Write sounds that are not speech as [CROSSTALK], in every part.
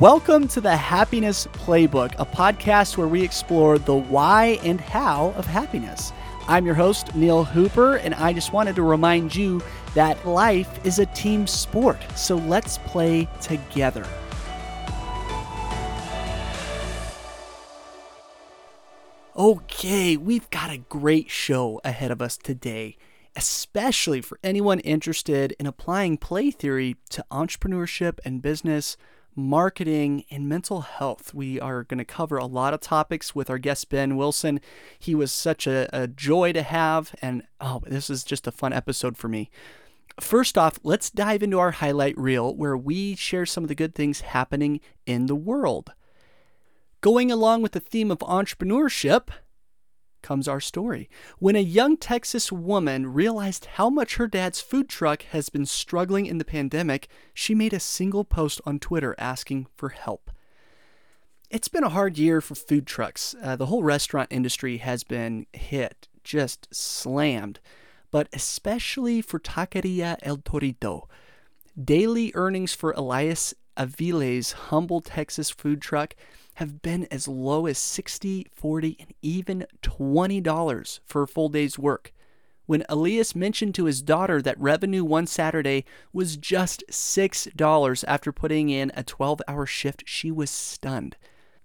Welcome to the Happiness Playbook, a podcast where we explore the why and how of happiness. I'm your host, Neil Hooper, and I just wanted to remind you that life is a team sport, so let's play together. Okay, we've got a great show ahead of us today, especially for anyone interested in applying play theory to entrepreneurship and business marketing, and mental health. We are going to cover a lot of topics with our guest, Ben Willson. He was such a, a joy to have, and oh, this is just a fun episode for me. First off, let's dive into our highlight reel where we share some of the good things happening in the world. Going along with the theme of entrepreneurship, comes our story. When a young Texas woman realized how much her dad's food truck has been struggling in the pandemic, she made a single post on Twitter asking for help. It's been a hard year for food trucks. Uh, the whole restaurant industry has been hit, just slammed, but especially for Taqueria El Torito. Daily earnings for Elias Aviles' humble Texas food truck have been as low as 60, 40, and even $20 for a full day's work. When Elias mentioned to his daughter that revenue one Saturday was just $6 after putting in a 12 hour shift, she was stunned.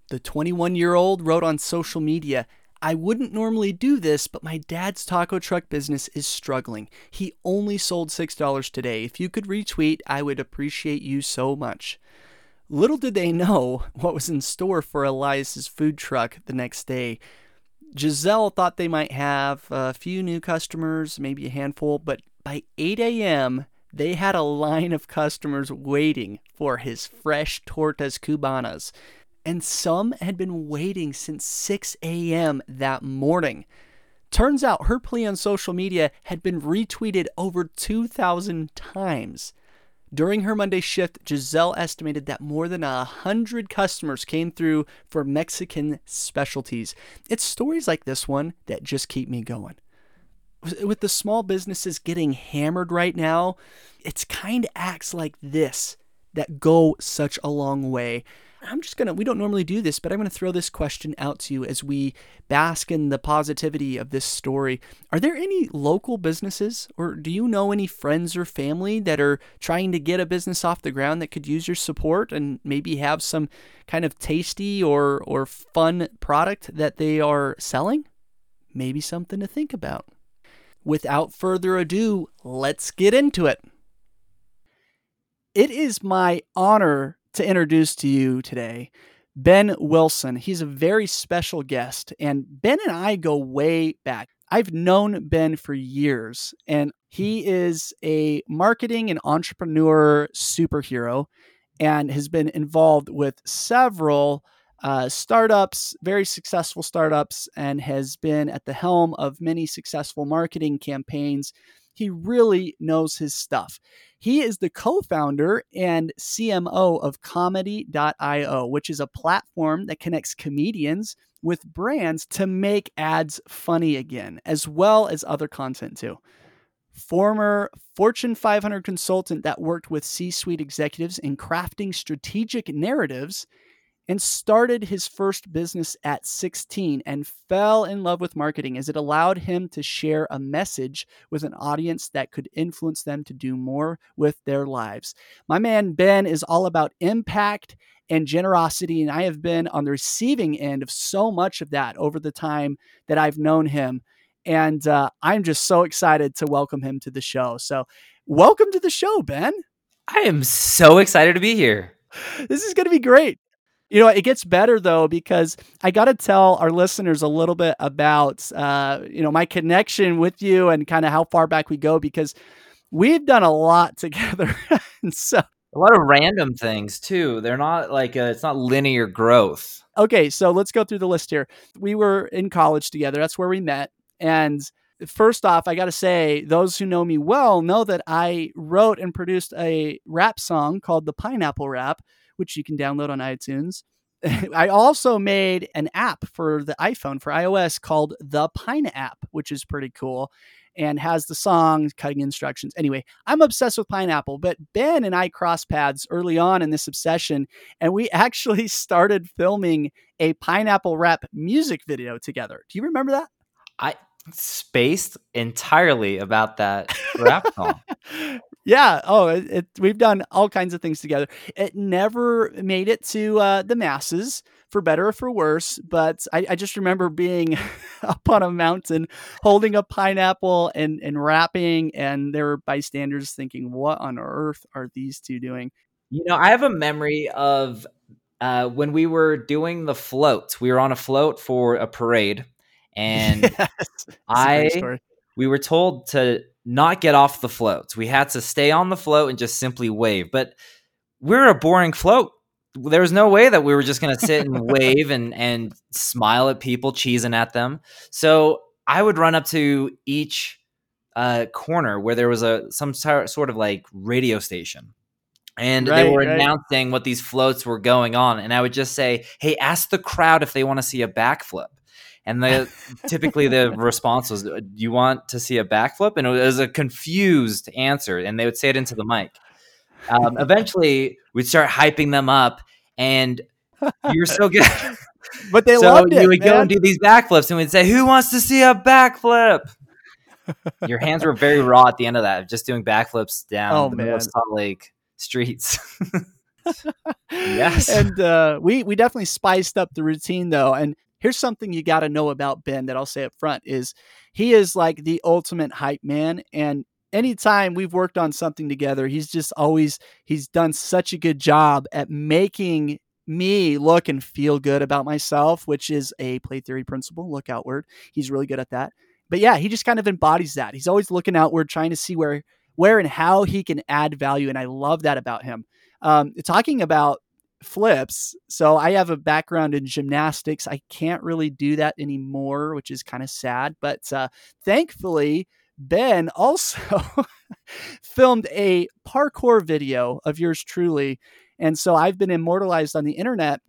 The 21 year old wrote on social media, I wouldn't normally do this, but my dad's taco truck business is struggling. He only sold $6 today. If you could retweet, I would appreciate you so much. Little did they know [LAUGHS] what was in store for Elias's food truck the next day. Giselle thought they might have a few new customers, maybe a handful, but by 8 a.m., they had a line of customers waiting for his fresh tortas cubanas. And some had been waiting since 6 a.m. that morning. Turns out her plea on social media had been retweeted over 2,000 times. During her Monday shift, Giselle estimated that more than a hundred customers came through for Mexican specialties. It's stories like this one that just keep me going. With the small businesses getting hammered right now, it's kind of acts like this that go such a long way. I'm just going to, we don't normally do this, but I'm going to throw this question out to you as we bask in the positivity of this story. Are there any local businesses, or do you know any friends or family that are trying to get a business off the ground that could use your support and maybe have some kind of tasty or, or fun product that they are selling? Maybe something to think about. Without further ado, let's get into it. It is my honor to introduce to you today Ben Willson. He's a very special guest, and Ben and I go way back. I've known Ben for years, and he is a marketing and entrepreneur superhero and has been involved with several uh, startups, very successful startups, and has been at the helm of many successful marketing campaigns. He really knows his stuff. He is the co founder and CMO of Komedy.io, which is a platform that connects comedians with brands to make ads funny again, as well as other content too. Former Fortune 500 consultant that worked with C suite executives in crafting strategic narratives and started his first business at 16 and fell in love with marketing as it allowed him to share a message with an audience that could influence them to do more with their lives. My man Ben is all about impact and generosity, and I have been on the receiving end of so much of that over the time that I've known him. And uh, I'm just so excited to welcome him to the show. So, welcome to the show, Ben. I am so excited to be here. This is going to be great. You know, it gets better though because I got to tell our listeners a little bit about uh, you know my connection with you and kind of how far back we go because we've done a lot [LAUGHS] together, and so a lot of random things too. They're not like a, it's not linear growth. Okay, so let's go through the list here. We were in college together. That's where we met, and first off, I got to say, those who know me well know that I wrote and produced a rap song called the Pineapple Rap which you can download on iTunes. Mm-hmm. [LAUGHS] I also made an app for the iPhone for iOS called the Pine app, which is pretty cool. and has the song cutting instructions. Anyway, I'm obsessed with pineapple, but Ben and I crossed paths early on in this obsession, and we [LAUGHS] actually started filming a pineapple rap music video together. Do you remember that? I spaced entirely about that rap [LAUGHS] song. yeah. Oh, it, it, we've done all kinds of things together. It never made it to uh, the masses, for better or for worse. But I, I just remember being [LAUGHS] up on a mountain, holding a pineapple and and rapping, and there were bystanders thinking, "What on earth are these two doing?" You know, I have a memory of uh, when we were doing the float. We were on a float for a parade, and [LAUGHS] yes, I we were told to not get off the floats. We had to stay on the float and just simply wave. But we're a boring float. There was no way that we were just going to sit and [LAUGHS] wave and and smile at people, cheesing at them. So I would run up to each uh, corner where there was a some sort of like radio station and right, they were right. announcing what these floats were going on and i would just say hey ask the crowd if they want to see a backflip and the typically the [LAUGHS] response was do you want to see a backflip and it was a confused answer and they would say it into the mic um, [LAUGHS] eventually we'd start hyping them up and you're so good [LAUGHS] but they so loved you it, would man. go and do these backflips and we'd say who wants to see a backflip your hands were very raw at the end of that just doing backflips down oh, the man. Salt Lake streets. yes. And uh, we we definitely spiced up the routine though. And here's something you got to know about Ben that I'll say up front is he is like the ultimate hype man and anytime we've worked on something together, he's just always he's done such a good job at making me look and feel good about myself, which is a play theory principle, look outward. He's really good at that. But yeah, he just kind of embodies that. He's always looking outward, trying to see where where and how he can add value. And I love that about him. Um, talking about flips. So I have a background in gymnastics. I can't really do that anymore, which is kind of sad. But uh, thankfully, Ben also [LAUGHS] filmed a parkour video of yours truly. And so I've been immortalized on the internet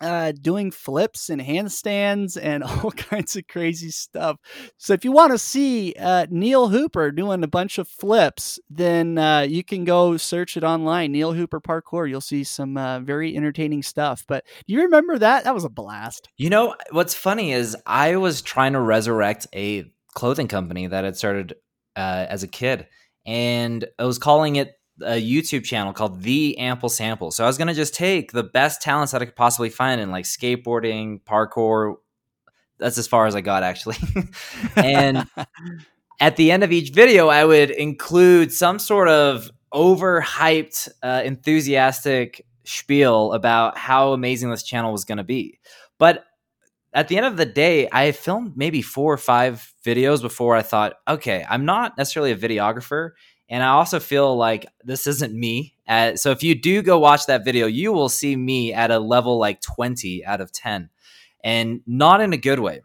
uh, doing flips and handstands and [LAUGHS] all kinds of crazy stuff. So if you want to see uh, Neil Hooper doing a bunch of flips, then uh, you can go search it online. Neil Hooper parkour. You'll see some uh, very entertaining stuff. But do you remember that? That was a blast. You know what's funny is I was trying to resurrect a clothing company that had started uh, as a kid, and I was calling it a YouTube channel called The Ample Sample. So I was gonna just take the best talents that I could possibly find in like skateboarding, parkour. That's as far as I got actually. [LAUGHS] and [LAUGHS] at the end of each video, I would include some sort of overhyped, uh, enthusiastic spiel about how amazing this channel was going to be. But at the end of the day, I filmed maybe four or five videos before I thought, okay, I'm not necessarily a videographer and I also feel like this isn't me. Uh, so if you do go watch that video, you will see me at a level like 20 out of 10 and not in a good way.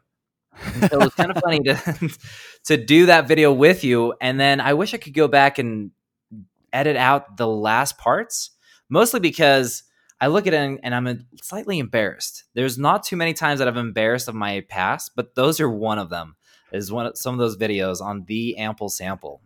so it was kind of funny to [LAUGHS] to do that video with you and then I wish I could go back and edit out the last parts mostly because I look at it and I'm slightly embarrassed. There's not too many times that I've embarrassed of my past, but those are one of them. Is one of some of those videos on the ample sample.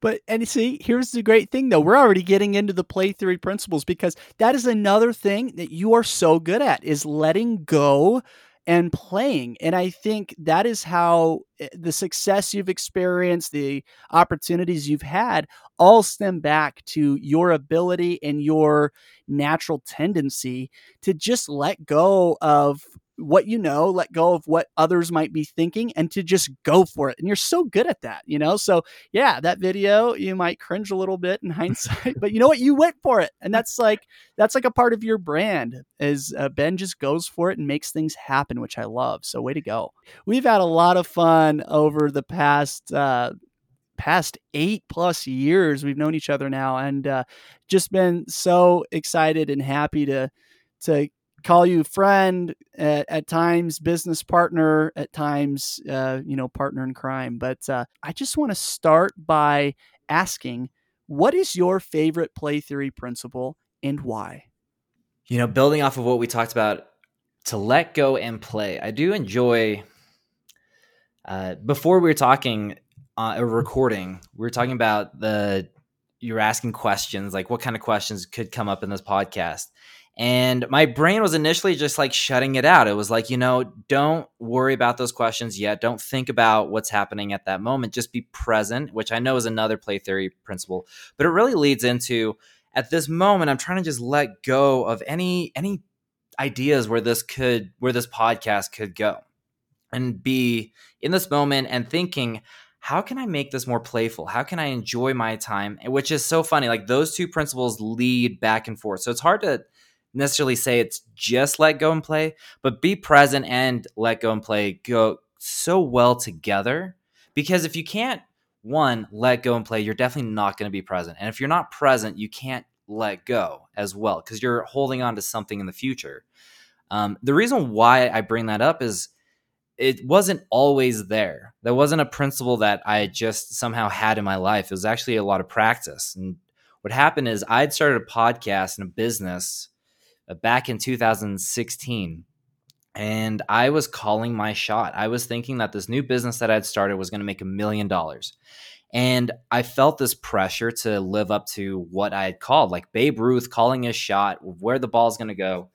But and see, here's the great thing though. We're already getting into the play theory principles because that is another thing that you are so good at is letting go and playing. And I think that is how eh, the success you've experienced, the opportunities you've had, all stem back to your ability and your natural tendency to just let go of what you know, let go of what others might be thinking, and to just go for it. And you're so good at that, you know? So, yeah, that video, you might cringe a little bit in [LAUGHS] hindsight, but you know what? You went for it. And that's like, that's like a part of your brand is uh, Ben just goes for it and makes things happen, which I love. So, way to go. We've had a lot of fun over the past, uh, past eight plus years we've known each other now and uh, just been so excited and happy to to call you friend at, at times, business partner at times, uh, you know, partner in crime. But uh, I just want to start by asking, what is your favorite play theory principle and why? You know, building off of what we talked about, to let go and play. I do enjoy. Uh, before we were talking, uh, a recording. We were talking about the you were asking questions like what kind of questions could come up in this podcast and my brain was initially just like shutting it out. It was like, you know, don't worry about those questions yet. Don't think about what's happening at that moment. Just be present, which I know is another play theory principle. But it really leads into at this moment, I'm trying to just let go of any any ideas where this could where this podcast could go and be in this moment and thinking how can I make this more playful? How can I enjoy my time? Which is so funny. Like those two principles lead back and forth. So it's hard to necessarily say it's just let go and play, but be present and let go and play go so well together. Because if you can't, one, let go and play, you're definitely not going to be present. And if you're not present, you can't let go as well because you're holding on to something in the future. Um, the reason why I bring that up is it wasn't always there. There wasn't a principle that I just somehow had in my life. It was actually a lot of practice. And what happened is I'd started a podcast and a business Uh, back in 2016 and I was calling my shot. I was thinking that this new business that I'd started was going to make a million dollars. And I felt this pressure to live up to what I had called, like Babe Ruth calling his shot, where the ball's going to go.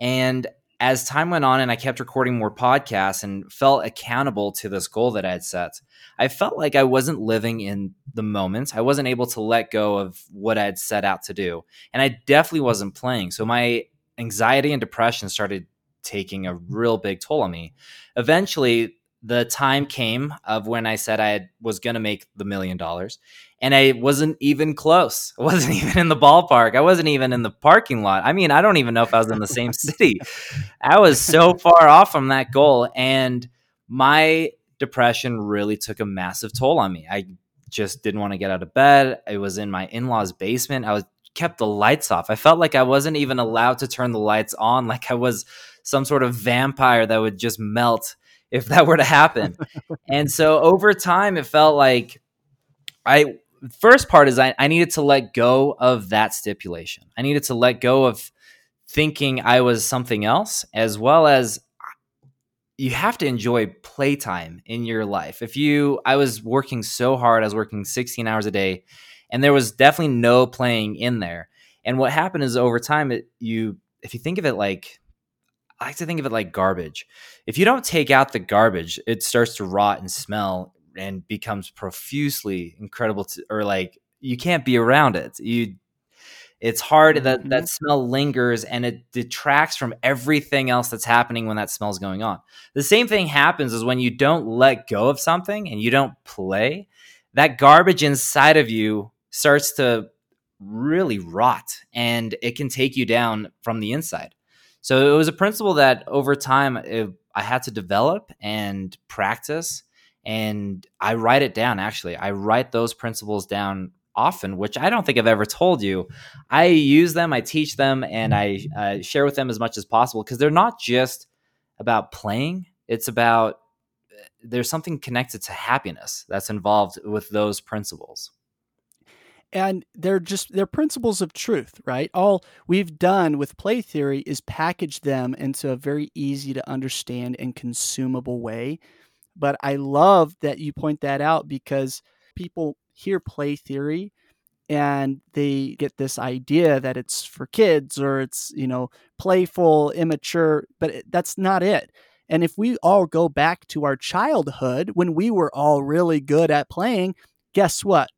And as time went on and I kept recording more podcasts and felt accountable to this goal that I had set, I felt like I wasn't living in the moment. I wasn't able to let go of what I had set out to do. And I definitely wasn't playing. So my anxiety and depression started taking a real big toll on me. Eventually, the time came of when I said I was going to make the million dollars, and I wasn't even close. [LAUGHS] I wasn't even in the ballpark. I wasn't even in the parking lot. I mean, I don't even know if I was in the same [LAUGHS] city. I was so far off from that goal, and my depression really took a massive toll on me. I just didn't want to get out of bed. I was in my in-laws' basement. I was kept the lights off. I felt like I wasn't even allowed to turn the lights on, [LAUGHS] like I was some sort of vampire that would just melt if that were to happen. and so over time, it felt like I first part is I, I needed to let go of that stipulation. I needed to let go of thinking I was something else, as well as you have to enjoy playtime in your life. If you, I was working so hard, I was working 16 hours a day, and there was definitely no playing in there. And what happened is over time, it, you, if you think of it like I like to think of it like garbage. If you don't take out the garbage, it starts to rot and smell and becomes profusely incredible to, or like you can't be around it. You it's hard that mm-hmm. that smell lingers and it detracts from everything else that's happening when that smell's going on. The same thing happens is when you don't let go of something and you don't play, that garbage inside of you starts to really rot and it can take you down from the inside. So it was a principle that over time it, I had to develop and practice. And I write it down actually. I write those principles down often, which I don't think I've ever told you. I use them, I teach them, and I uh, share with them as much as possible because they're not just about playing, it's about uh, there's something connected to happiness that's involved with those principles and they're just they're principles of truth right all we've done with play theory is package them into a very easy to understand and consumable way but i love that you point that out because people hear play theory and they get this idea that it's for kids or it's you know playful immature but that's not it and if we all go back to our childhood when we were all really good at playing guess what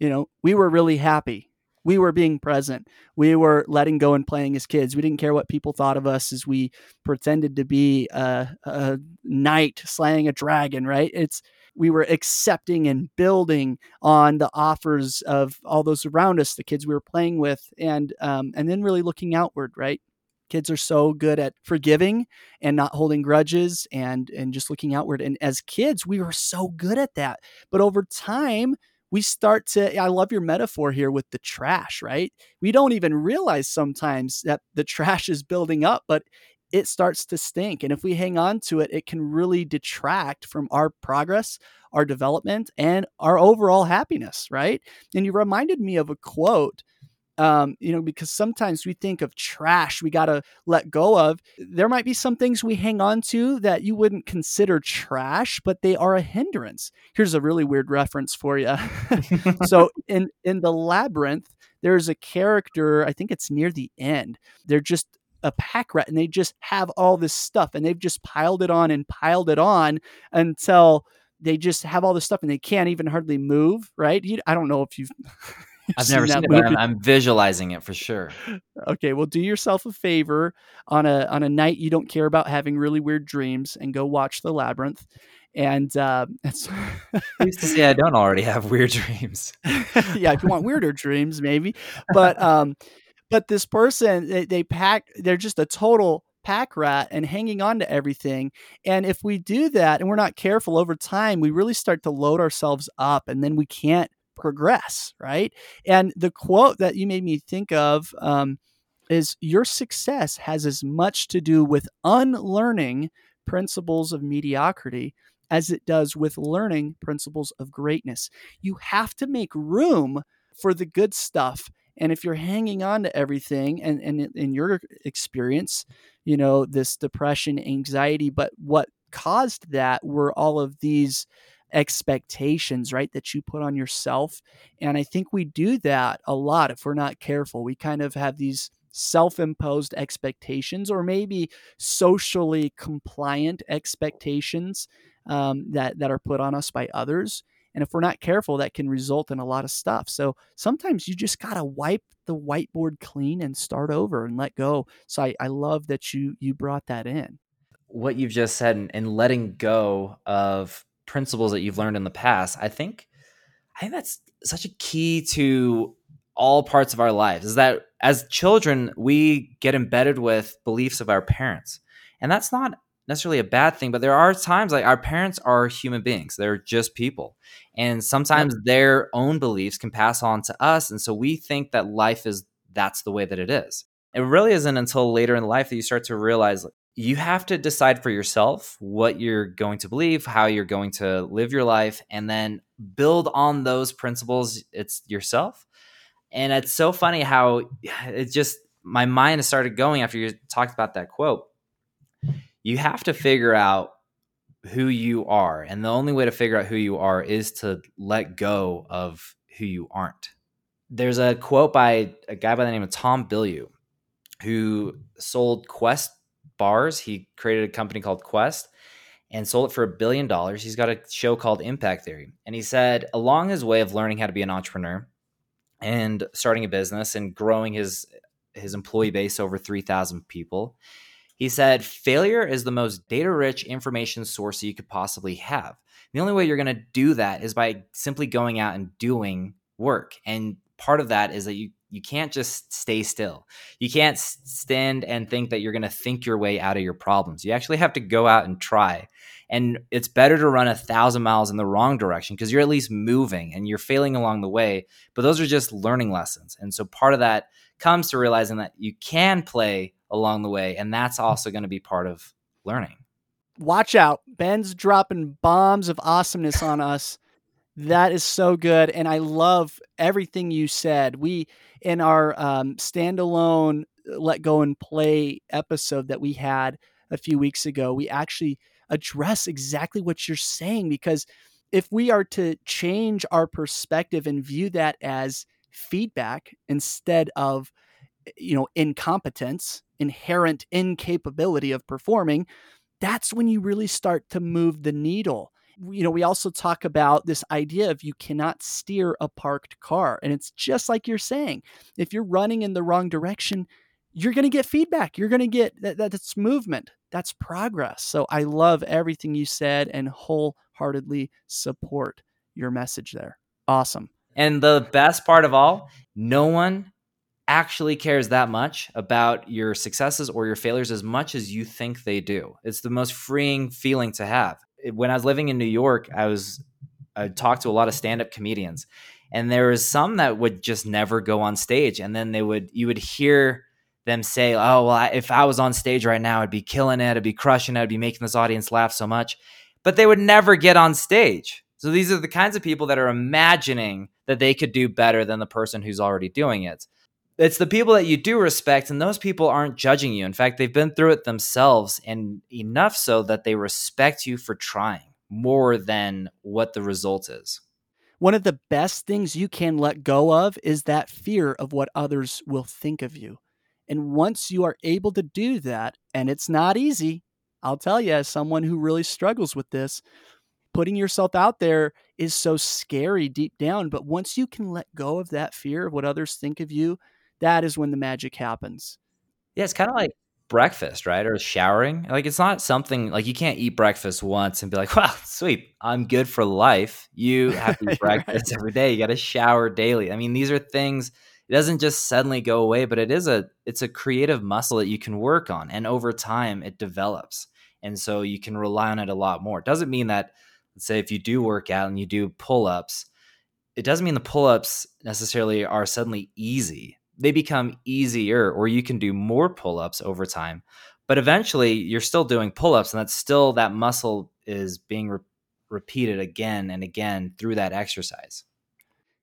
you know, we were really happy. We were being present. We were letting go and playing as kids. We didn't care what people thought of us as we pretended to be a, a knight slaying a dragon, right? It's we were accepting and building on the offers of all those around us, the kids we were playing with, and um, and then really looking outward, right? kids are so good at forgiving and not holding grudges and and just looking outward and as kids we were so good at that but over time we start to i love your metaphor here with the trash right? We don't even realize sometimes that the trash is building up but it starts to stink and if we hang on to it it can really detract from our progress our development and our overall happiness right? And you reminded me of a quote Um, you know, because sometimes we think of trash we got to let go of. There might be some things we hang on to that you wouldn't consider trash, but they are a hindrance. Here's a really weird reference for you. [LAUGHS] so [LAUGHS] in in the labyrinth, there's a character, I think it's near the end. They're just a pack rat and they just have all this stuff and they've just piled it on and piled it on until they just have all this stuff and they can't even hardly move, right? I don't know if you've [LAUGHS] I've never seen, it, but I'm, I'm, visualizing it for sure. Okay, well, do yourself a favor on a on a night you don't care about having really weird dreams, and go watch The Labyrinth. And uh, [LAUGHS] it's used to say I don't already have weird dreams. [LAUGHS] yeah, if you want weirder dreams, maybe. [LAUGHS] But um, but this person they, they pack. They're just a total pack rat and hanging on to everything. And if we do that and we're not careful over time, we really start to load ourselves up and then we can't progress, right? And the quote that you made me think of um, is Your success has as much to do with unlearning principles of mediocrity as it does with learning principles of greatness. You have to make room for the good stuff. And if you're hanging on to everything, and, and in your experience, you know, this depression, anxiety, but what caused that were all of these expectations, right, that you put on yourself. And I think we do that a lot if we're not careful. We kind of have these self-imposed expectations or maybe socially compliant expectations um, that that are put on us by others and if we're not careful that can result in a lot of stuff so sometimes you just got to wipe the whiteboard clean and start over and let go so I, I love that you you brought that in what you've just said and, and letting go of principles that you've learned in the past, I think I think that's such a key to all parts of our lives is that as children we get embedded with beliefs of our parents. And that's not necessarily a bad thing, but there are times like our parents are human beings. They're just people. And sometimes yep. their own beliefs can pass on to us and so we think that life is that's the way that it is. It really isn't until later in life that you start to realize you have to decide for yourself what you're going to believe, how you're going to live your life, and then build on those principles. It's yourself. And it's so funny how [SIGHS] it just, my mind has started going after you talked about that quote. You have to figure out who you are. And the only way to figure out who you are is to let go of who you aren't. There's a quote by a guy by the name of Tom Bilyeu who sold Quest bars. He created a company called Quest and sold it for a billion dollars. He's got a show called Impact Theory. And he said, along his way of learning how to be an entrepreneur and starting a business and growing his his employee base over 3,000 people, he said, failure is the most data rich information source you could possibly have. The only way you're going to do that is by simply going out and doing work. And part of that is that you you can't just stay still. You can't stand and think that you're going to think your way out of your problems. You actually have to go out and try. And it's better to run a thousand miles in the wrong direction because you're at least moving and you're failing along the way. But those are just learning lessons. And so part of that comes to realizing that you can play along the way. And that's also going to be part of learning. Watch out. Ben's dropping bombs of awesomeness on us. That is so good. And I love everything you said. We, in our um, standalone uh, Let Go and Play episode that we had a few weeks ago, we actually address exactly what you're saying because if we are to change our perspective and view that as feedback instead of eh, you know incompetence inherent incapability of performing that's when you really start to move the needle you know, we also talk about this idea of you cannot steer a parked car. And it's just like you're saying, if you're running in the wrong direction, you're going to get feedback. You're going to get that, that's movement. That's progress. So I love everything you said and wholeheartedly support your message there. Awesome. And the best part of all, no one actually cares that much about your successes or your failures as much as you think they do. It's the most freeing feeling to have when I was living in New York, I was I talked to a lot of stand up comedians, and there was some that would just never go on stage, and then they would you would hear them say, "Oh well, I, if I was on stage right now, I'd be killing it, I'd be crushing it, I'd be making this audience laugh so much," but they would never get on stage. So these are the kinds of people that are imagining that they could do better than the person who's already doing it. It's the people that you do respect, and those people aren't judging you. In fact, they've been through it themselves, and enough so that they respect you for trying more than what the result is. One of the best things you can let go of is that fear of what others will think of you. And once you are able to do that, and it's not easy, I'll tell you, as someone who really struggles with this, putting yourself out there is so scary deep down. But once you can let go of that fear of what others think of you, that is when the magic happens. Yeah, it's kind of like breakfast, right? Or showering. Like it's not something like you can't eat breakfast once and be like, "Wow, [LAUGHS] sweet, I'm good for life." You have to [LAUGHS] eat breakfast every day. You got to shower daily. I mean, these are things it doesn't just suddenly go away, but it is a it's a creative muscle that you can work on and over time it develops. And so you can rely on it a lot more. It doesn't mean that let's say if you do work out and you do pull-ups, it doesn't mean the pull-ups necessarily are suddenly easy they become easier or you can do more pull-ups over time but eventually you're still doing pull-ups and that's still that muscle is being re- repeated again and again through that exercise.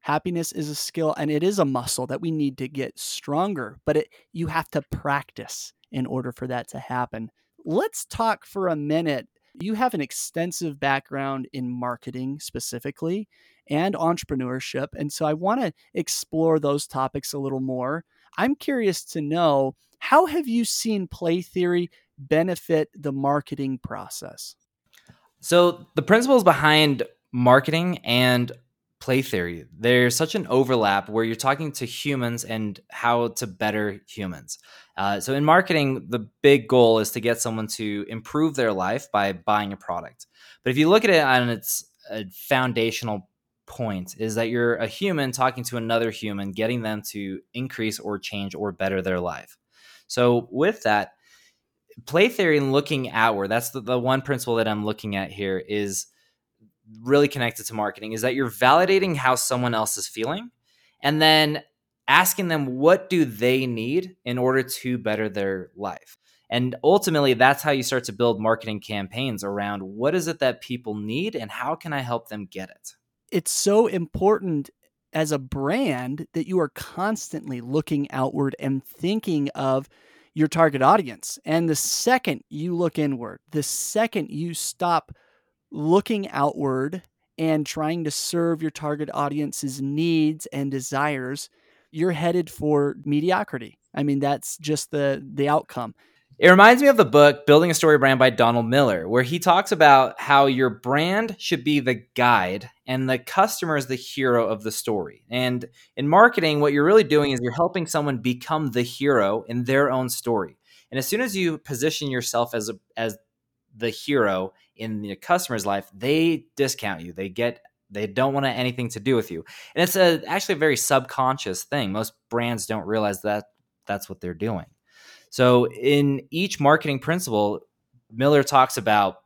Happiness is a skill and it is a muscle that we need to get stronger but it you have to practice in order for that to happen. Let's talk for a minute. You have an extensive background in marketing specifically and entrepreneurship. And so I want to explore those topics a little more. I'm curious to know how have you seen play theory benefit the marketing process? So the principles behind marketing and play theory, there's such an overlap where you're talking to humans and how to better humans. Uh, so in marketing, the big goal is to get someone to improve their life by buying a product. But if you look at it on its uh, foundational point is that you're a human talking to another human, getting them to increase or change or better their life. So, with that, play theory and looking outward, that's the, the one principle that I'm looking at here is really connected to marketing is that you're validating how someone else is feeling and then asking them what do they need in order to better their life. And ultimately, that's how you start to build marketing campaigns around what is it that people need and how can I help them get it it's so important as a brand that you are constantly looking outward and thinking of your target audience. And the second you look inward, the second you stop looking outward and trying to serve your target audience's needs and desires, you're headed for mediocrity. I mean, that's just the the outcome. It reminds me of the book Building a Story Brand by Donald Miller, where he talks about how your brand should be the guide and the customer is the hero of the story. And in marketing, what you're really doing is you're helping someone become the hero in their own story. And as soon as you position yourself as a, as the hero in the customer's life, they discount you. They get they don't want anything to do with you. And it's a, actually a very subconscious thing. Most brands don't realize that that's what they're doing. So, in each marketing principle, Miller talks about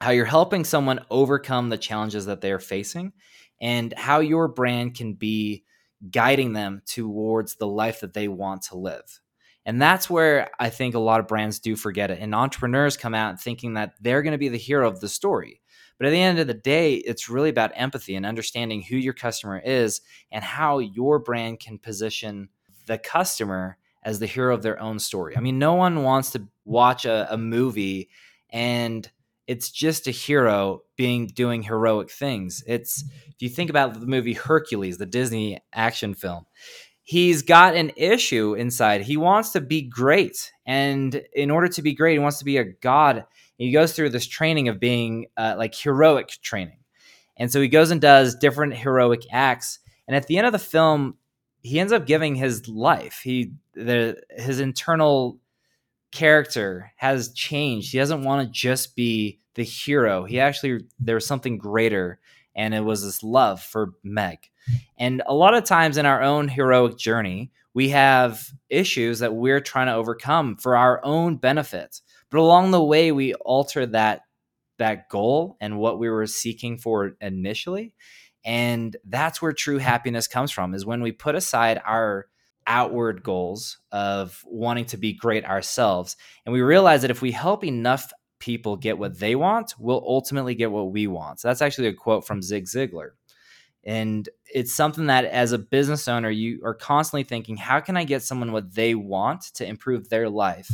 how you're helping someone overcome the challenges that they're facing and how your brand can be guiding them towards the life that they want to live. And that's where I think a lot of brands do forget it. And entrepreneurs come out thinking that they're going to be the hero of the story. But at the end of the day, it's really about empathy and understanding who your customer is and how your brand can position the customer as the hero of their own story. I mean, no one wants to watch a, a movie and it's just a hero being doing heroic things. It's if you think about the movie Hercules, the Disney action film, he's got an issue inside. He wants to be great, and in order to be great, he wants to be a god. He goes through this training of being uh, like heroic training, and so he goes and does different heroic acts. And at the end of the film, he ends up giving his life. He the his internal character has changed. He doesn't want to just be the hero. He actually there was something greater and it was this love for Meg. And a lot of times in our own heroic journey, we have issues that we're trying to overcome for our own benefit. But along the way we alter that that goal and what we were seeking for initially and that's where true happiness comes from is when we put aside our outward goals of wanting to be great ourselves and we realize that if we help enough people get what they want we'll ultimately get what we want so that's actually a quote from zig ziglar And it's something that as a business owner, you are constantly thinking, how can I get someone what they want to improve their life?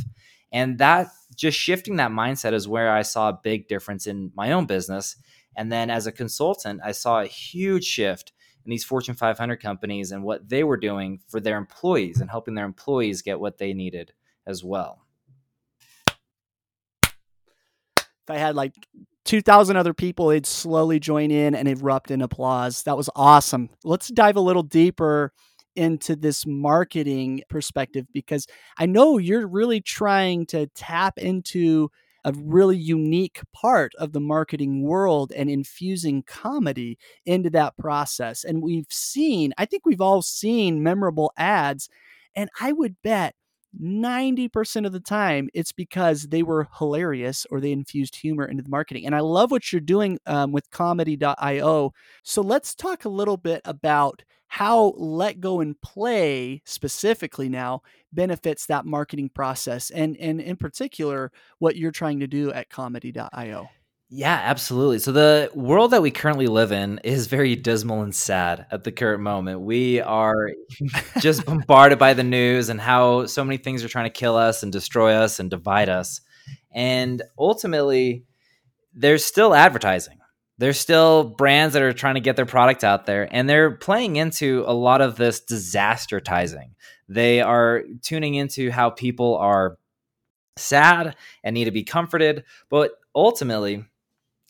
And that just shifting that mindset is where I saw a big difference in my own business. And then as a consultant, I saw a huge shift in these Fortune 500 companies and what they were doing for their employees and helping their employees get what they needed as well. If I had like 2,000 other people, they'd slowly join in and erupt in applause. That was awesome. Let's dive a little deeper into this marketing perspective because I know you're really trying to tap into a really unique part of the marketing world and infusing comedy into that process. And we've seen, I think we've all seen memorable ads. And I would bet 90% of the time it's because they were hilarious or they infused humor into the marketing. And I love what you're doing um, with Komedy.io. So let's talk a little bit about how let go and play specifically now benefits that marketing process and and in particular what you're trying to do at Komedy.io. Yeah, absolutely. So the world that we currently live in is very dismal and sad at the current moment. We are [LAUGHS] just bombarded by the news and how so many things are trying to kill us and destroy us and divide us. And ultimately, there's still advertising. There's still brands that are trying to get their product out there and they're playing into a lot of this disastertizing. They are tuning into how people are sad and need to be comforted, but ultimately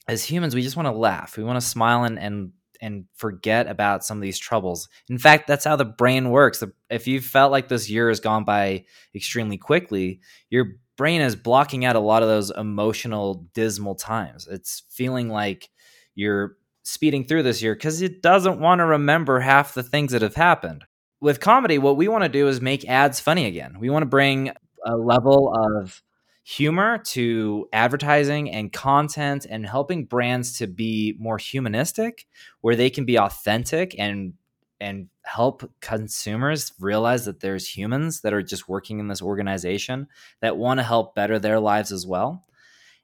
as humans, we just want to laugh. We want to smile and and and forget about some of these troubles. In fact, that's how the brain works. If you felt like this year has gone by extremely quickly, your brain is blocking out a lot of those emotional, dismal times. It's feeling like you're speeding through this year because it doesn't want to remember half the things that have happened. With comedy, what we want to do is make ads funny again. We want to bring a level of humor to advertising and content and helping brands to be more humanistic where they can be authentic and and help consumers realize that there's humans that are just working in this organization that want to help better their lives as well.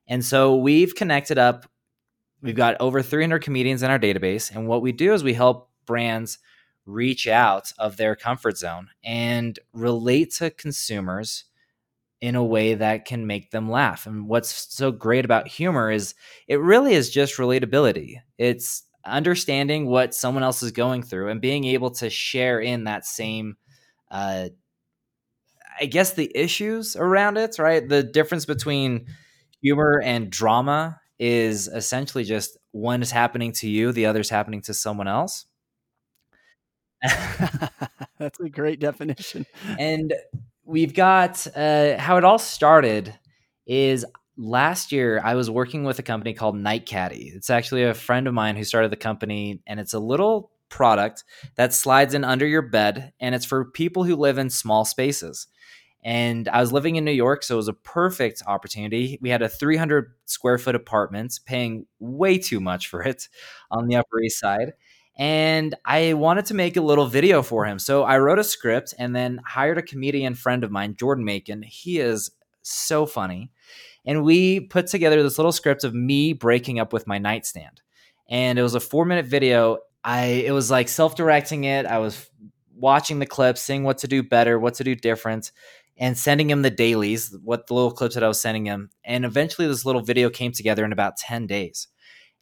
And so we've connected up we've got over 300 comedians in our database and what we do is we help brands reach out of their comfort zone and relate to consumers in a way that can make them laugh. And what's so great about humor is it really is just relatability. It's understanding what someone else is going through and being able to share in that same uh I guess the issues around it, right? The difference between humor and drama is essentially just one is happening to you, the other is happening to someone else. [LAUGHS] That's a great definition. And we've got uh, how it all started is last year I was working with a company called Night Caddy. It's actually a friend of mine who started the company, and it's a little product that slides in under your bed, and it's for people who live in small spaces. And I was living in New York, so it was a perfect opportunity. We had a 300 square foot apartment, paying way too much for it on the Upper East Side and I wanted to make a little video for him. So I wrote a script and then hired a comedian friend of mine, Jordan Macon. He is so funny. And we put together this little script of me breaking up with my nightstand. And it was a four minute video. I it was like self-directing it. I was watching the clips, seeing what to do better, what to do different, and sending him the dailies, what the little clips that I was sending him. And eventually this little video came together in about 10 days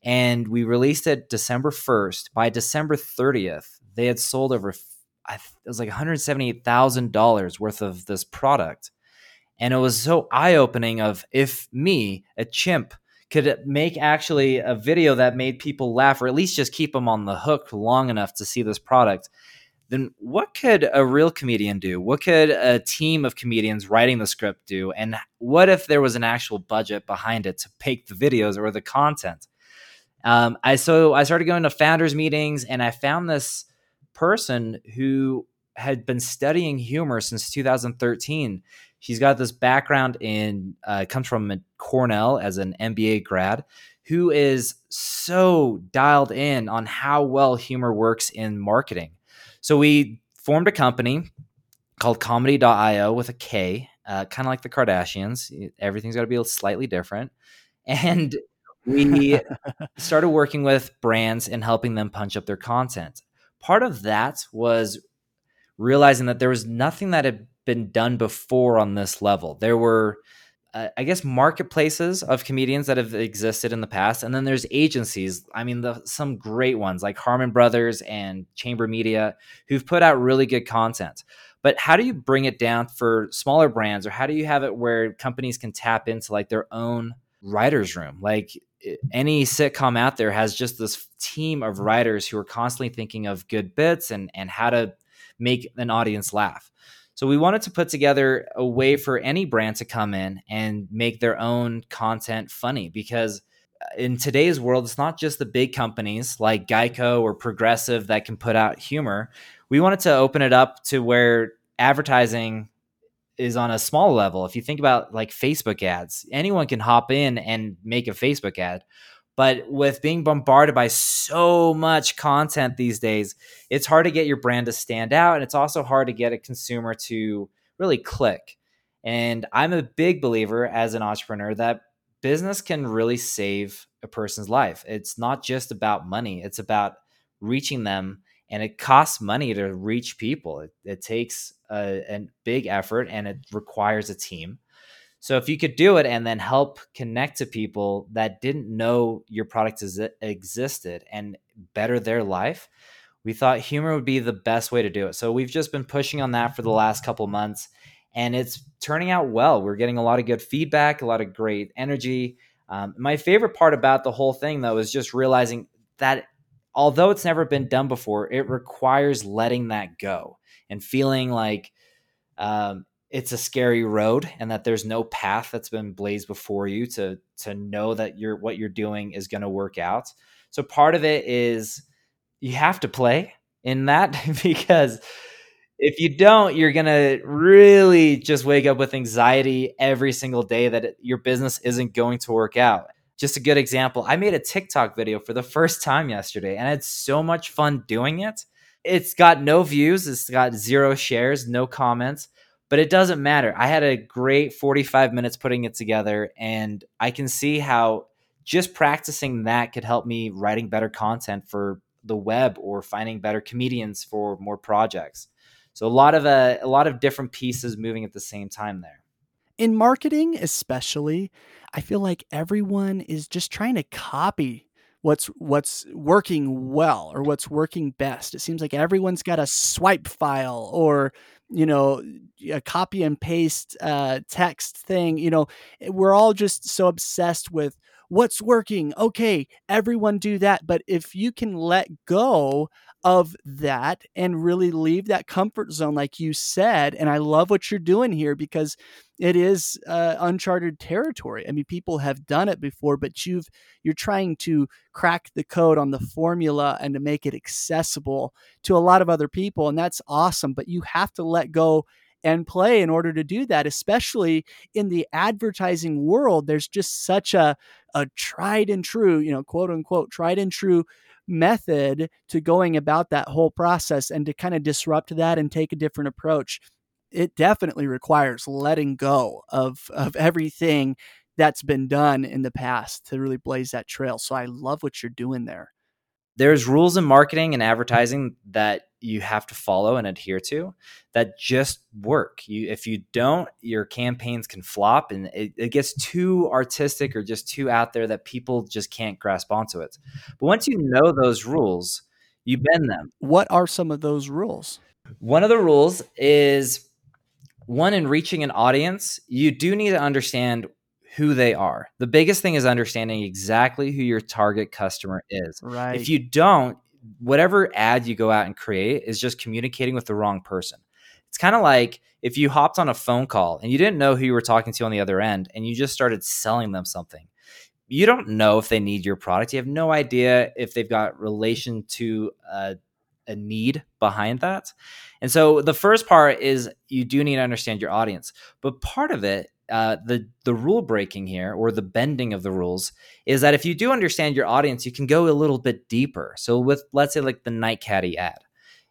and we released it December 1st. By December 30th, they had sold over it was like $178,000 worth of this product. And it was so eye-opening of if me, a chimp, could uh, make actually a video that made people laugh or at least just keep them on the hook long enough to see this product, then what could a real comedian do? What could a team of comedians writing the script do? And what if there was an actual budget behind it to make the videos or the content? Um, I so I started going to founders meetings, and I found this person who had been studying humor since 2013. She's got this background in uh, comes from Cornell as an MBA grad, who is so dialed in on how well humor works in marketing. So we formed a company called Komedy.io with a K, uh, kind of like the Kardashians. Everything's got to be slightly different, and we [LAUGHS] started working with brands and helping them punch up their content. Part of that was realizing that there was nothing that had been done before on this level. There were uh, I guess marketplaces of comedians that have existed in the past, and then there's agencies. I mean, the, some great ones like Harmon Brothers and Chamber Media who've put out really good content. But how do you bring it down for smaller brands, or how do you have it where companies can tap into like their own writers' room? Like any sitcom out there has just this team of writers who are constantly thinking of good bits and and how to make an audience laugh. So we wanted to put together a way for any brand to come in and make their own content funny because uh, in today's world, it's not just the big companies like Geico or Progressive that can put out humor. We wanted to open it up to where advertising is on a small level. If you think about like Facebook ads, anyone can hop in and make a Facebook ad. But with being bombarded by so much content these days, it's hard to get your brand to stand out. And it's also hard to get a consumer to really click. And I'm a big believer as an entrepreneur that business can really save a person's life. It's not just about money, it's about reaching them. And it costs money to reach people. It, it takes a, a big effort and it requires a team. So if you could do it and then help connect to people that didn't know your product is, existed and better their life, we thought humor would be the best way to do it. So we've just been pushing on that for the last couple months and it's turning out well. We're getting a lot of good feedback, a lot of great energy. Um, my favorite part about the whole thing, though, is just realizing that although it's never been done before, it requires letting that go and feeling like um, it's a scary road and that there's no path that's been blazed before you to to know that you're what you're doing is going to work out. So part of it is you have to play in that [LAUGHS] because if you don't, you're going to really just wake up with anxiety every single day that it, your business isn't going to work out. Just a good example, I made a TikTok video for the first time yesterday and I had so much fun doing it. It's got no views, it's got zero shares, no comments but it doesn't matter. I had a great 45 minutes putting it together, and I can see how just practicing that could help me writing better content for the web or finding better comedians for more projects. So a lot of uh, a lot of different pieces moving at the same time there. In marketing, especially, I feel like everyone is just trying to copy what's what's working well or what's working best. It seems like everyone's got a swipe file or you know a copy and paste uh, text thing. You know, eh, we're all just so obsessed with what's working. Okay, everyone do that. But if you can let go of that and really leave that comfort zone, like you said, and I love what you're doing here because it is uh, uncharted territory. I mean, people have done it before, but you've you're trying to crack the code on the formula and to make it accessible to a lot of other people, and that's awesome. But you have to let go and play in order to do that especially in the advertising world there's just such a a tried and true you know quote unquote tried and true method to going about that whole process and to kind of disrupt that and take a different approach it definitely requires letting go of of everything that's been done in the past to really blaze that trail. So I love what you're doing there. There's rules in marketing and advertising that you have to follow and adhere to that just work. You if you don't, your campaigns can flop and it, it gets too artistic or just too out there that people just can't grasp onto it. But once you know those rules, you bend them. What are some of those rules? One of the rules is one in reaching an audience, you do need to understand who they are. The biggest thing is understanding exactly who your target customer is. Right. If you don't, whatever ad you go out and create is just communicating with the wrong person. It's kind of like if you hopped on a phone call and you didn't know who you were talking to on the other end and you just started selling them something. You don't know if they need your product. You have no idea if they've got relation to a, a need behind that. And so the first part is you do need to understand your audience, but part of it, uh, the the rule breaking here or the bending of the rules is that if you do understand your audience, you can go a little bit deeper. So with let's say like the night caddy ad,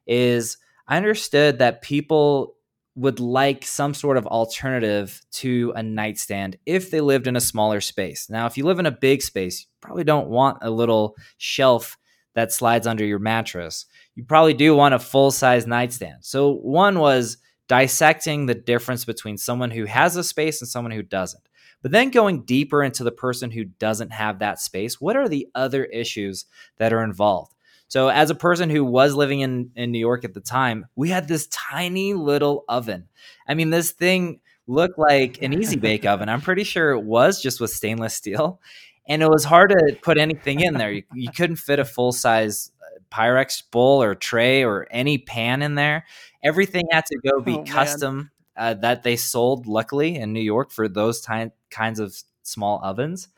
is I understood that people would like some sort of alternative to a nightstand if they lived in a smaller space. Now, if you live in a big space, you probably don't want a little shelf that slides under your mattress. You probably do want a full size nightstand. So, one was dissecting the difference between someone who has a space and someone who doesn't. But then going deeper into the person who doesn't have that space, what are the other issues that are involved? So, as a person who was living in, in New York at the time, we had this tiny little oven. I mean, this thing looked like an [LAUGHS] easy bake oven. I'm pretty sure it was just with stainless steel. And it was hard to put anything in there. You, you couldn't fit a full size Pyrex bowl or tray or any pan in there. Everything had to go be oh, custom uh, that they sold, luckily, in New York for those ty- kinds of small ovens.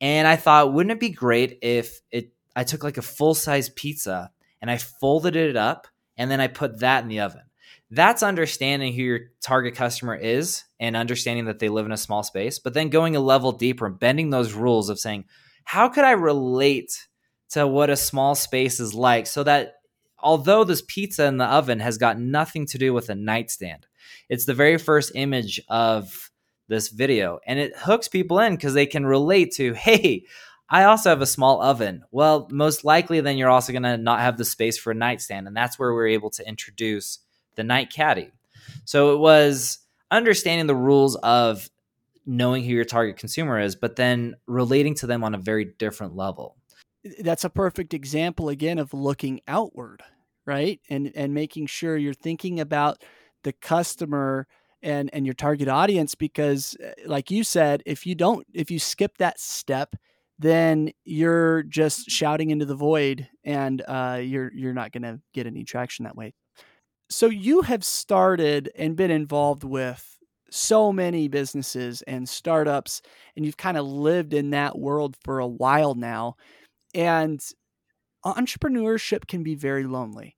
And I thought, wouldn't it be great if it I took like a full size pizza and I folded it up and then I put that in the oven. That's understanding who your target customer is and understanding that they live in a small space, but then going a level deeper and bending those rules of saying, how could I relate to what a small space is like so that although this pizza in the oven has got nothing to do with a nightstand, it's the very first image of this video and it hooks people in because they can relate to, hey, I also have a small oven. Well, most likely, then you're also going to not have the space for a nightstand. And that's where we are able to introduce the night caddy. So it was understanding the rules of knowing who your target consumer is, but then relating to them on a very different level. That's a perfect example, again, of looking outward, right? And, and making sure you're thinking about the customer and, and your target audience because uh, like you said if you don't if you skip that step then you're just shouting into the void and uh, you're you're not going to get any traction that way. So you have started and been involved with so many businesses and startups and you've kind of lived in that world for a while now and entrepreneurship can be very lonely.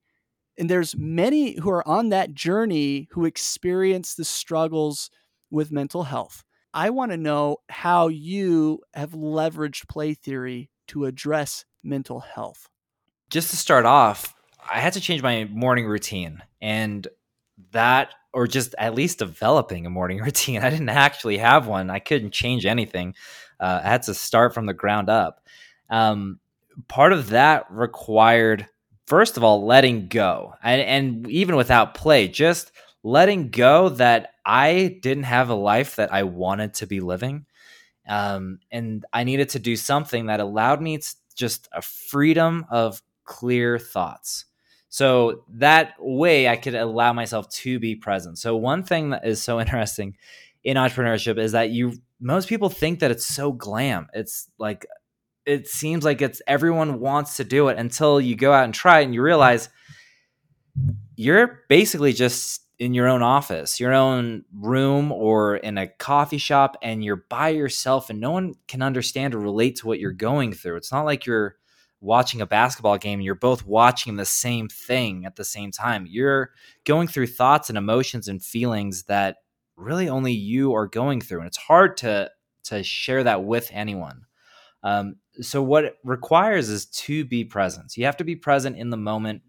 And there's many who are on that journey who experience the struggles with mental health. I want to know how you have leveraged play theory to address mental health. Just to start off, I had to change my morning routine and that or just at least developing a morning [LAUGHS] routine. I didn't actually have one. I couldn't change anything. Uh, I had to start from the ground up. Um, part of that required, first of all, letting go, and, and even without play, just letting go that I didn't have a life that I wanted to be living. Um, and I needed to do something that allowed me just a freedom of clear thoughts. So that way I could allow myself to be present. So one thing that is so [LAUGHS] interesting in entrepreneurship is that you most people think that it's so glam. It's like it seems like it's everyone wants to do it until you go out and try it and you realize you're basically just in your own office, your own room, or in a coffee shop, and you're by yourself, and no one can understand or relate to what you're going through. It's not like you're watching a basketball game and you're both watching the same thing at the same time. You're going through thoughts and emotions and feelings that really only you are going through, and it's hard to to share that with anyone. Um, so what it requires is to be present. You have to be present in the moment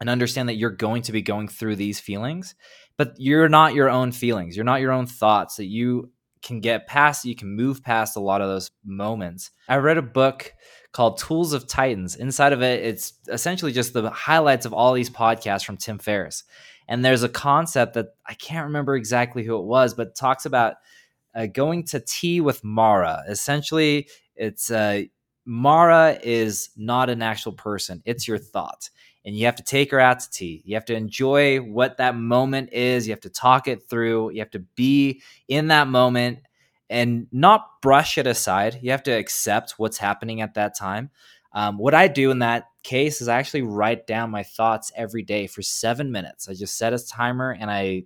and understand that you're going to be going through these feelings, but you're not your own feelings. You're not your own thoughts that you can get past, you can move past a lot of those moments. I read a book called Tools of Titans. Inside of it, it's essentially just the highlights of all these podcasts from Tim Ferriss. And there's a concept that I can't remember exactly who it was, but talks about uh, going to tea with Mara. Essentially, it's uh, Mara is not an actual person, it's your thought and you have to take her out to tea. You have to enjoy what that moment is. You have to talk it through. You have to be in that moment and not brush it aside. You have to accept what's happening at that time. Um, what I do in that case is I actually write down my thoughts every day for seven minutes. I just set a timer and I,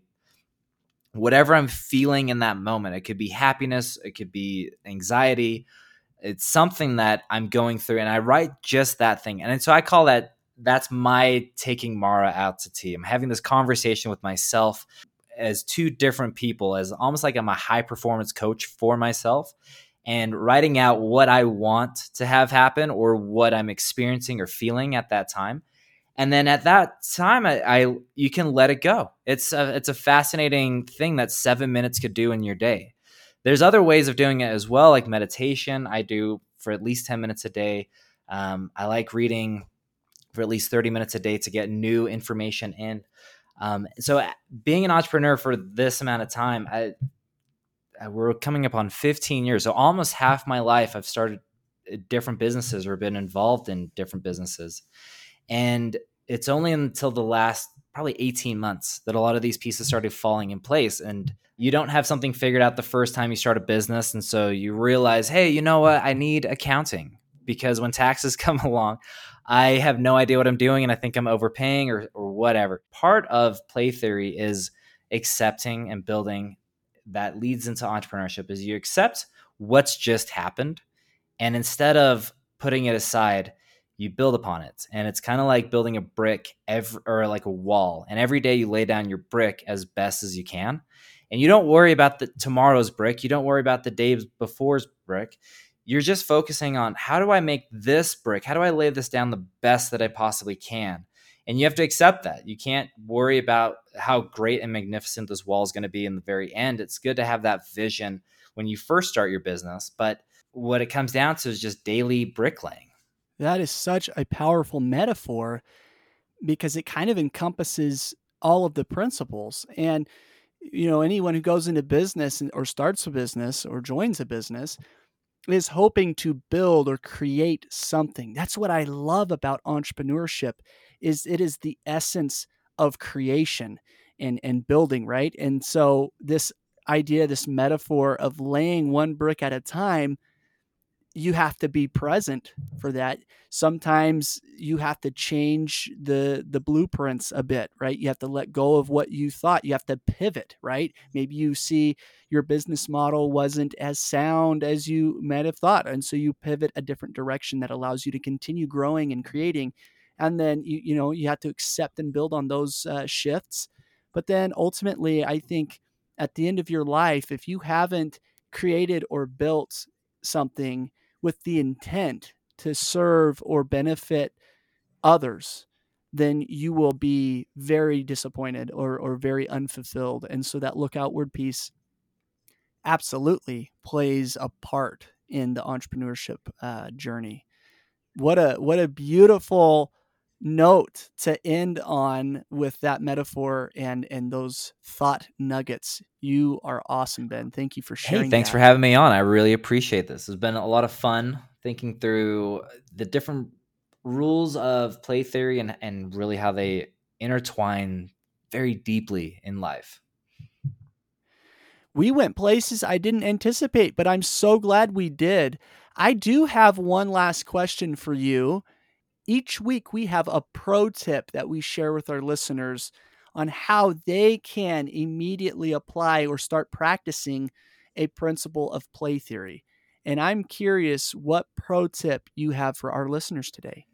whatever I'm feeling in that moment, it could be happiness, it could be anxiety. It's something that I'm going through, and I write just that thing. And so I call that that's my taking Mara out to tea. I'm having this conversation with myself as two different people, as almost like I'm a high performance coach for myself and writing out what I want to have happen or what I'm experiencing or feeling at that time. and then at that time I, I you can let it go it's a, it's a fascinating thing that seven minutes could do in your day there's other ways of doing it as well like meditation. I do for at least 10 minutes a day. Um, i like reading for at least 30 minutes a day to get new information in. Um, so uh, being an entrepreneur for this amount of time I, I, we're coming up on 15 years. So almost half my life i've started uh, different businesses or been involved in different businesses. And it's only until the last probably 18 months that a lot of these pieces started falling in place. And you don't have something figured out the first time you start a business. And so you realize, hey, you know what? I need accounting because when taxes [LAUGHS] come along, I have no idea what I'm doing and I think I'm overpaying or, or whatever. Part of play theory is accepting and building that leads into entrepreneurship is you accept what's just happened and instead of putting it aside you build upon it. And it's kind of like building a brick every, or like a wall. And every day you lay down your brick as best as you can. And you don't worry about the tomorrow's brick. You don't worry about the day before's brick. You're just focusing on how do i make this brick? How do i lay this down the best that i possibly can? And you have to accept that. You can't worry about how great and magnificent this wall is going to be in the very end. It's good to have that vision when you first start your business. But what it comes down to is just daily bricklaying that is such a powerful metaphor because it kind of encompasses all of the principles. And, you know, anyone who goes into business or starts a business or joins a business is hoping to build or create something. That's what I love about entrepreneurship is it is the essence of creation and and building, right? And so this idea, this metaphor of laying one brick at a time you have to be present for that. Sometimes you have to change the the blueprints a bit right? You have to let go of what you thought. You have to pivot right? Maybe you see your business model wasn't as sound as you might have thought and so you pivot a different direction that allows you to continue growing and creating. And then you you know you have to accept and build on those uh, shifts. But then ultimately i think at the end of your life if you haven't created or built something with the intent to serve or benefit others, then you will be very disappointed or, or very unfulfilled. And so that look outward piece absolutely plays a part in the entrepreneurship uh, journey. What a what a beautiful note to end on with that metaphor and and those thought nuggets. You are awesome, Ben. Thank you for sharing. Hey, thanks that. for having me on. I really appreciate this. It's been a lot of fun thinking through the different rules of play theory and and really how they intertwine very deeply in life. We went places I didn't anticipate, but I'm so glad we did. I do have one last question for you each week, we have a pro tip that we share with our listeners on how they can immediately apply or start practicing a principle of play theory. And I'm curious what pro tip you have for our listeners today.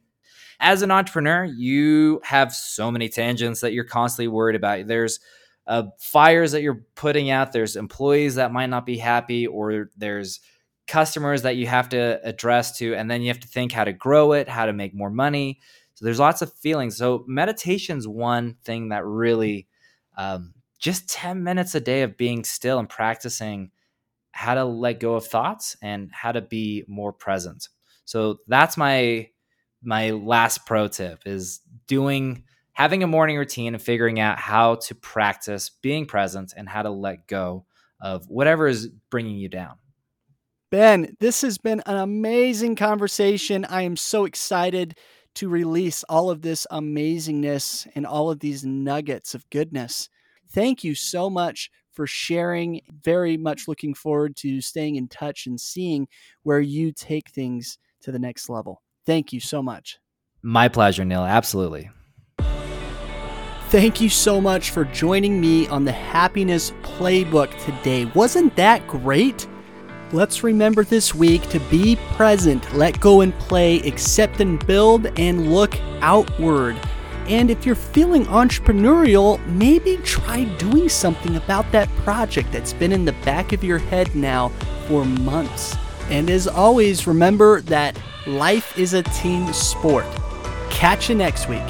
As an entrepreneur, you have so many tangents that you're constantly worried about. There's uh, fires that you're putting out, there's employees that might not be happy, or there's customers that you have to address to, and then you have to think how to grow it, how to make more money. So there's lots of feelings. So meditation's one thing that really, um, just 10 minutes a day of being still and practicing how to let go of thoughts and how to be more present. So that's my my last pro tip is doing having a morning routine and figuring out how to practice being present and how to let go of whatever is bringing you down. Ben, this has been an amazing conversation. I am so excited to release all of this amazingness and all of these nuggets of goodness. Thank you so much for sharing. Very much looking forward to staying in touch and seeing where you take things to the next level. Thank you so much. My pleasure, Neil. Absolutely. Thank you so much for joining me on the Happiness Playbook today. Wasn't that great? Let's remember this week to be present, let go and play, accept and build, and look outward. And if you're feeling entrepreneurial, maybe try doing something about that project that's been in the back of your head now for months. And as always, remember that life is a team sport. Catch you next week.